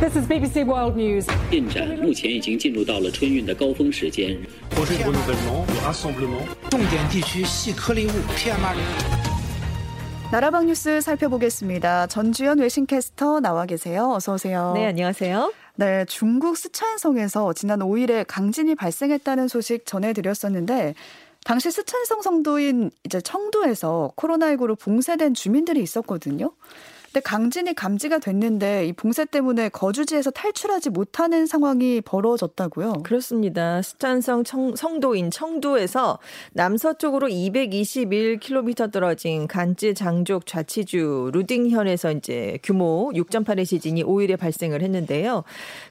This is BBC World News. 进展目前已经进入到了春运的高峰时间。 projet de renouvellement, de rassemblement. 重点地区细颗粒物 PM2.5。 나라방 뉴스 살펴보겠습니다. 전주현 외신캐스터 나와 계세요. 어서 오세요. 네, 안녕하세요. 네, 중국 스촨성에서 지난 5일에 강진이 발생했다는 소식 전해드렸었는데 당시 스촨성 성도인 이제 청도에서 코로나19로 봉쇄된 주민들이 있었거든요. 근데 강진이 감지가 됐는데 이 봉쇄 때문에 거주지에서 탈출하지 못하는 상황이 벌어졌다고요. 그렇습니다. 스탄성 청, 성도인 청도에서 남서쪽으로 221km 떨어진 간지 장족 좌치주 루딩현에서 이제 규모 6.8의 지진이 5일에 발생을 했는데요.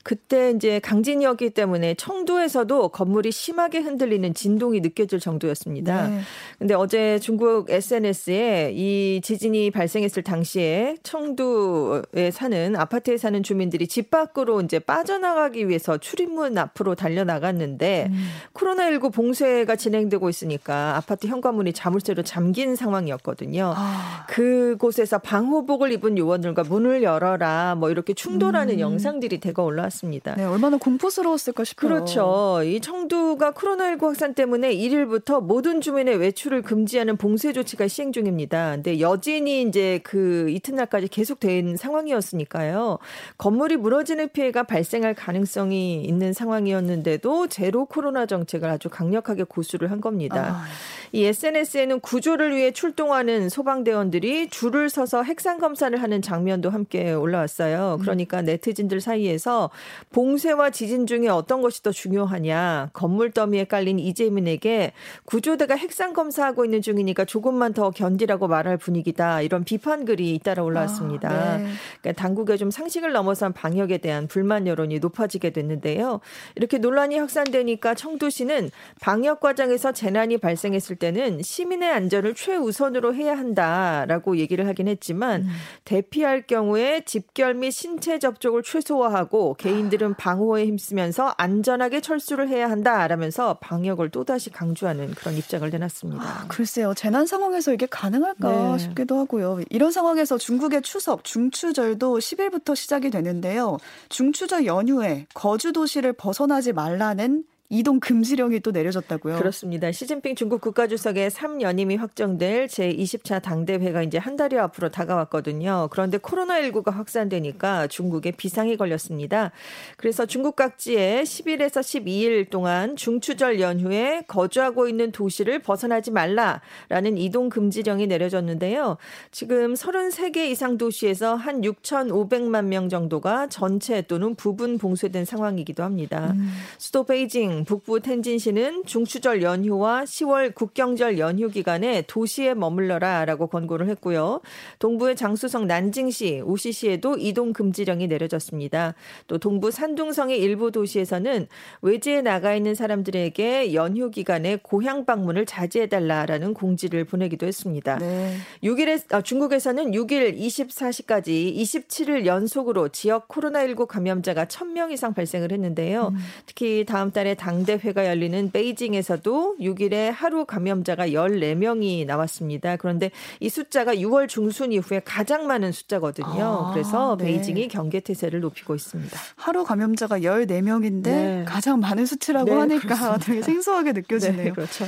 그때 이제 강진이었기 때문에 청도에서도 건물이 심하게 흔들리는 진동이 느껴질 정도였습니다. 네. 근데 어제 중국 SNS에 이 지진이 발생했을 당시에 청두에 사는 아파트에 사는 주민들이 집 밖으로 이제 빠져나가기 위해서 출입문 앞으로 달려 나갔는데 음. 코로나19 봉쇄가 진행되고 있으니까 아파트 현관문이 자물쇠로 잠긴 상황이었거든요. 아, 그곳에서 방호복을 입은 요원들과 문을 열어라 뭐 이렇게 충돌하는 음. 영상들이 대거 올라왔습니다. 네, 얼마나 공포스러웠을까 싶어요. 그렇죠. 이 청두가 코로나19 확산 때문에 1일부터 모든 주민의 외출을 금지하는 봉쇄 조치가 시행 중입니다. 근데 여진이 이제 그 이튿날까지 계속된 상황이었으니까요. 건물이 무너지는 피해가 발생할 가능성이 있는 상황이었는데도 제로 코로나 정책을 아주 강력하게 고수를 한 겁니다. 아, 이 SNS에는 구조를 위해 출동하는 소방대원들이 줄을 서서 핵산 검사를 하는 장면도 함께 올라왔어요. 그러니까 네티즌들 사이에서 봉쇄와 지진 중에 어떤 것이 더 중요하냐. 건물 더미에 깔린 이재민에게 구조대가 핵산 검사하고 있는 중이니까 조금만 더 견디라고 말할 분위기다. 이런 비판 글이 잇따라 올라왔 습니다. 아, 네. 그러니까 당국의 좀 상식을 넘어선 방역에 대한 불만 여론이 높아지게 됐는데요. 이렇게 논란이 확산되니까 청도시는 방역 과정에서 재난이 발생했을 때는 시민의 안전을 최우선으로 해야 한다라고 얘기를 하긴 했지만 음. 대피할 경우에 집결 및 신체 접촉을 최소화하고 개인들은 방호에 힘쓰면서 안전하게 철수를 해야 한다라면서 방역을 또다시 강조하는 그런 입장을 내놨습니다. 아, 글쎄요. 재난 상황에서 이게 가능할까 네. 싶기도 하고요. 이런 상황에서 중국의 추석, 중추절도 10일부터 시작이 되는데요. 중추절 연휴에 거주 도시를 벗어나지 말라는 이동 금지령이 또 내려졌다고요. 그렇습니다. 시진핑 중국 국가주석의 3연임이 확정될 제20차 당대회가 이제 한 달여 앞으로 다가왔거든요. 그런데 코로나19가 확산되니까 중국에 비상이 걸렸습니다. 그래서 중국 각지에 10일에서 12일 동안 중추절 연휴에 거주하고 있는 도시를 벗어나지 말라라는 이동 금지령이 내려졌는데요. 지금 33개 이상 도시에서 한 6,500만 명 정도가 전체 또는 부분 봉쇄된 상황이기도 합니다. 수도 베이징, 북부 텐진시는 중추절 연휴와 10월 국경절 연휴 기간에 도시에 머물러라라고 권고를 했고요. 동부의 장수성 난징시, 우시시에도 이동 금지령이 내려졌습니다. 또 동부 산둥성의 일부 도시에서는 외지에 나가 있는 사람들에게 연휴 기간에 고향 방문을 자제해 달라라는 공지를 보내기도 했습니다. 네. 6일에 아, 중국에서는 6일 24시까지 27일 연속으로 지역 코로나19 감염자가 1000명 이상 발생을 했는데요. 특히 다음 달에 당대회가 열리는 베이징에서도 6일에 하루 감염자가 14명이 나왔습니다. 그런데 이 숫자가 6월 중순 이후에 가장 많은 숫자거든요. 아, 그래서 네. 베이징이 경계 태세를 높이고 있습니다. 하루 감염자가 14명인데 네. 가장 많은 수치라고 네, 하니까 그렇습니다. 되게 생소하게 느껴지네요. 네, 그렇죠.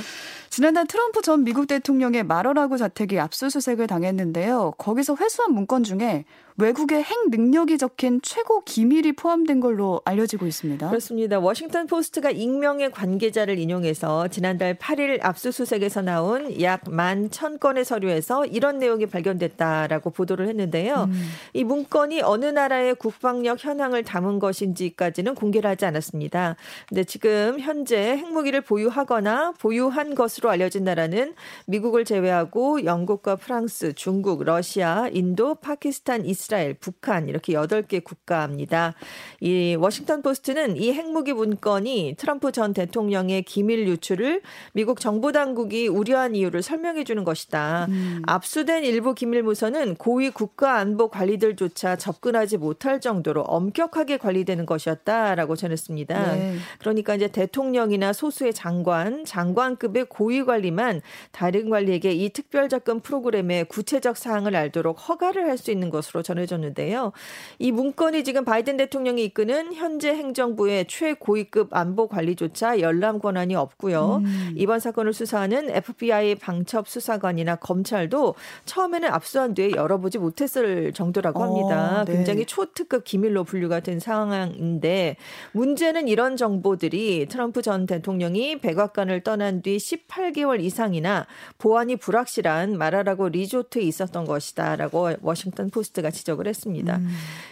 지난달 트럼프 전 미국 대통령의 마러라고 자택이 압수수색을 당했는데요. 거기서 회수한 문건 중에 외국의 핵 능력이 적힌 최고 기밀이 포함된 걸로 알려지고 있습니다. 그렇습니다. 워싱턴 포스트가 익명의 관계자를 인용해서 지난달 8일 압수수색에서 나온 약 11,000건의 서류에서 이런 내용이 발견됐다라고 보도를 했는데요. 음. 이 문건이 어느 나라의 국방력 현황을 담은 것인지까지는 공개를 하지 않았습니다. 근데 지금 현재 핵무기를 보유하거나 보유한 것으로 알려진 나라는 미국을 제외하고 영국과 프랑스, 중국, 러시아, 인도, 파키스탄, 이스라엘, 북한 이렇게 8개 국가입니다. 이 워싱턴 포스트는 이 핵무기 문건이 트럼프 전 대통령의 기밀 유출을 미국 정보 당국이 우려한 이유를 설명해 주는 것이다. 음. 압수된 일부 기밀 문서는 고위 국가 안보 관리들조차 접근하지 못할 정도로 엄격하게 관리되는 것이었다라고 전했습니다. 네. 그러니까 이제 대통령이나 소수의 장관, 장관급의 고위 관리만 다른 관리에게 이 특별 접근 프로그램의 구체적 사항을 알도록 허가를 할 수 있는 것으로 전했습니다. 전해졌는데요. 이 문건이 지금 바이든 대통령이 이끄는 현재 행정부의 최고위급 안보 관리조차 열람 권한이 없고요. 음. 이번 사건을 수사하는 FBI 방첩 수사관이나 검찰도 처음에는 압수한 뒤에 열어보지 못했을 정도라고 합니다. 어, 네. 굉장히 초특급 기밀로 분류가 된 상황인데 문제는 이런 정보들이 트럼프 전 대통령이 백악관을 떠난 뒤 18개월 이상이나 보안이 불확실한 마라라고 리조트에 있었던 것이다라고 워싱턴 포스트가 지적 을 했습니다. 음.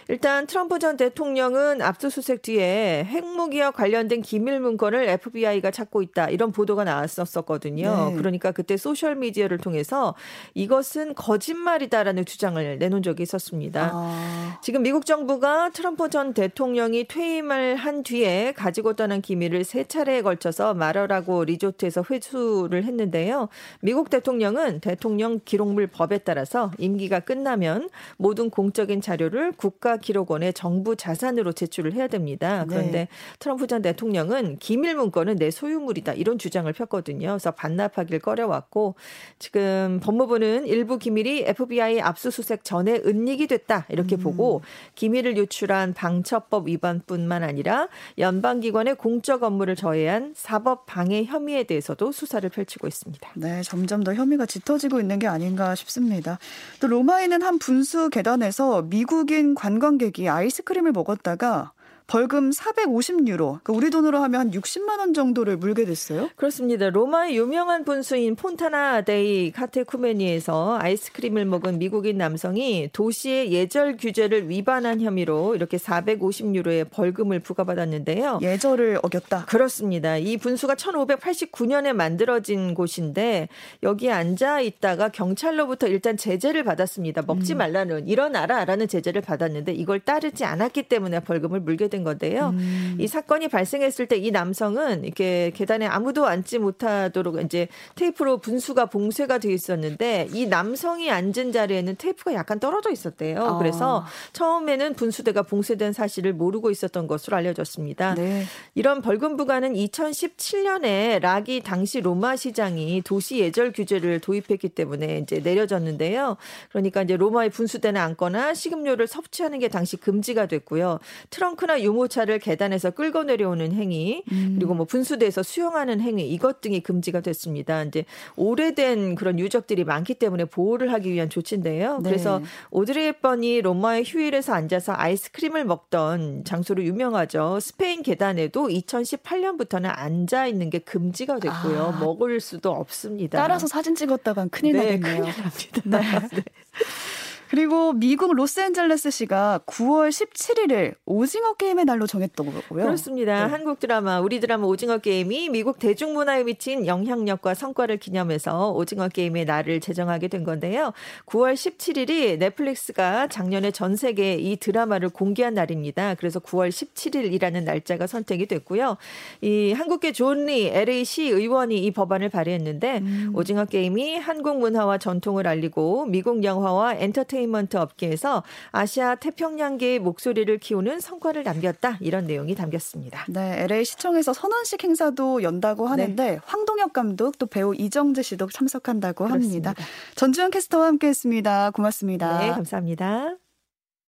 일단 트럼프 전 대통령은 압수수색 뒤에 핵무기와 관련된 기밀 문건을 FBI가 찾고 있다 이런 보도가 나왔었거든요. 네. 그러니까 그때 소셜 미디어를 통해서 이것은 거짓말이다라는 주장을 내놓은 적이 있었습니다. 아. 지금 미국 정부가 트럼프 전 대통령이 퇴임을 한 뒤에 가지고 떠난 기밀을 세 차례에 걸쳐서 마라라고 리조트에서 회수를 했는데요. 미국 대통령은 대통령 기록물 법에 따라서 임기가 끝나면 모든 공적인 자료를 국가기록원의 정부 자산으로 제출을 해야 됩니다. 네. 그런데 네. 트럼프 전 대통령은 기밀 문건은 내 소유물이다 이런 주장을 폈거든요. 그래서 반납하길 꺼려왔고 지금 법무부는 일부 기밀이 FBI 압수수색 전에 은닉이 됐다 이렇게 음. 보고 기밀을 유출한 방첩법 위반뿐만 아니라 연방기관의 공적 업무를 저해한 사법 방해 혐의에 대해서도 수사를 펼치고 있습니다. 네, 점점 더 혐의가 짙어지고 있는 게 아닌가 싶습니다. 또 있는 한 분수 계단에 서 미국인 관광객이 아이스크림을 먹었다가 벌금 450유로, 그러니까 우리 돈으로 하면 한 60만 원 정도를 물게 됐어요. 그렇습니다. 로마의 유명한 분수인 폰타나 데이 카테쿠메니에서 아이스크림을 먹은 미국인 남성이 도시의 예절 규제를 위반한 혐의로 이렇게 450유로의 벌금을 부과받았는데요. 예절을 어겼다. 그렇습니다. 이 분수가 1589년에 만들어진 곳인데 여기에 앉아 있다가 경찰로부터 일단 제재를 받았습니다. 먹지 음. 말라는 일어나라라는 제재를 받았는데 이걸 따르지 않았기 때문에 벌금을 물게 된 시작된 건데요. 음. 이 사건이 발생했을 때 이 남성은 이렇게 계단에 아무도 앉지 못하도록 이제 테이프로 분수가 봉쇄가 되어 있었는데 이 남성이 앉은 자리에는 테이프가 약간 떨어져 있었대요. 아. 그래서 처음에는 분수대가 봉쇄된 사실을 모르고 있었던 것으로 알려졌습니다. 네. 이런 벌금 부과는 2017년에 락이 당시 로마 시장이 도시 예절 규제를 도입했기 때문에 이제 내려졌는데요. 그러니까 이제 로마의 분수대는 앉거나 식음료를 섭취하는 게 당시 금지가 됐고요. 트렁크나 유모차를 계단에서 끌고 내려오는 행위 음. 그리고 뭐 분수대에서 수영하는 행위 이것 등이 금지가 됐습니다. 이제 오래된 그런 유적들이 많기 때문에 보호를 하기 위한 조치인데요. 네. 그래서 오드리 헵번이 로마의 휴일에서 앉아서 아이스크림을 먹던 장소로 유명하죠. 스페인 계단에도 2018년부터는 앉아 있는 게 금지가 됐고요. 아. 먹을 수도 없습니다. 따라서 사진 찍었다간 큰일 네, 나겠네요. 큰일 납니다. 네. 그리고 미국 로스앤젤레스시가 9월 17일을 오징어 게임의 날로 정했더고요. 그렇습니다. 네. 한국 드라마, 우리 드라마 오징어 게임이 미국 대중문화에 미친 영향력과 성과를 기념해서 오징어 게임의 날을 제정하게 된 건데요. 9월 17일이 넷플릭스가 작년에 전 세계에 이 드라마를 공개한 날입니다. 그래서 9월 17일이라는 날짜가 선택이 됐고요. 이 한국계 존리 LA시 의원이 이 법안을 발의했는데 음. 오징어 게임이 한국 문화와 전통을 알리고 미국 영화와 엔터테인 엔터테인먼트 업계에서 아시아 태평양계의 목소리를 키우는 성과를 남겼다 이런 내용이 담겼습니다. 네, LA 시청에서 선언식 행사도 연다고 하는데 네. 황동혁 감독 또 배우 이정재 씨도 참석한다고 그렇습니다. 합니다. 전주현 캐스터와 함께했습니다. 고맙습니다. 네, 감사합니다.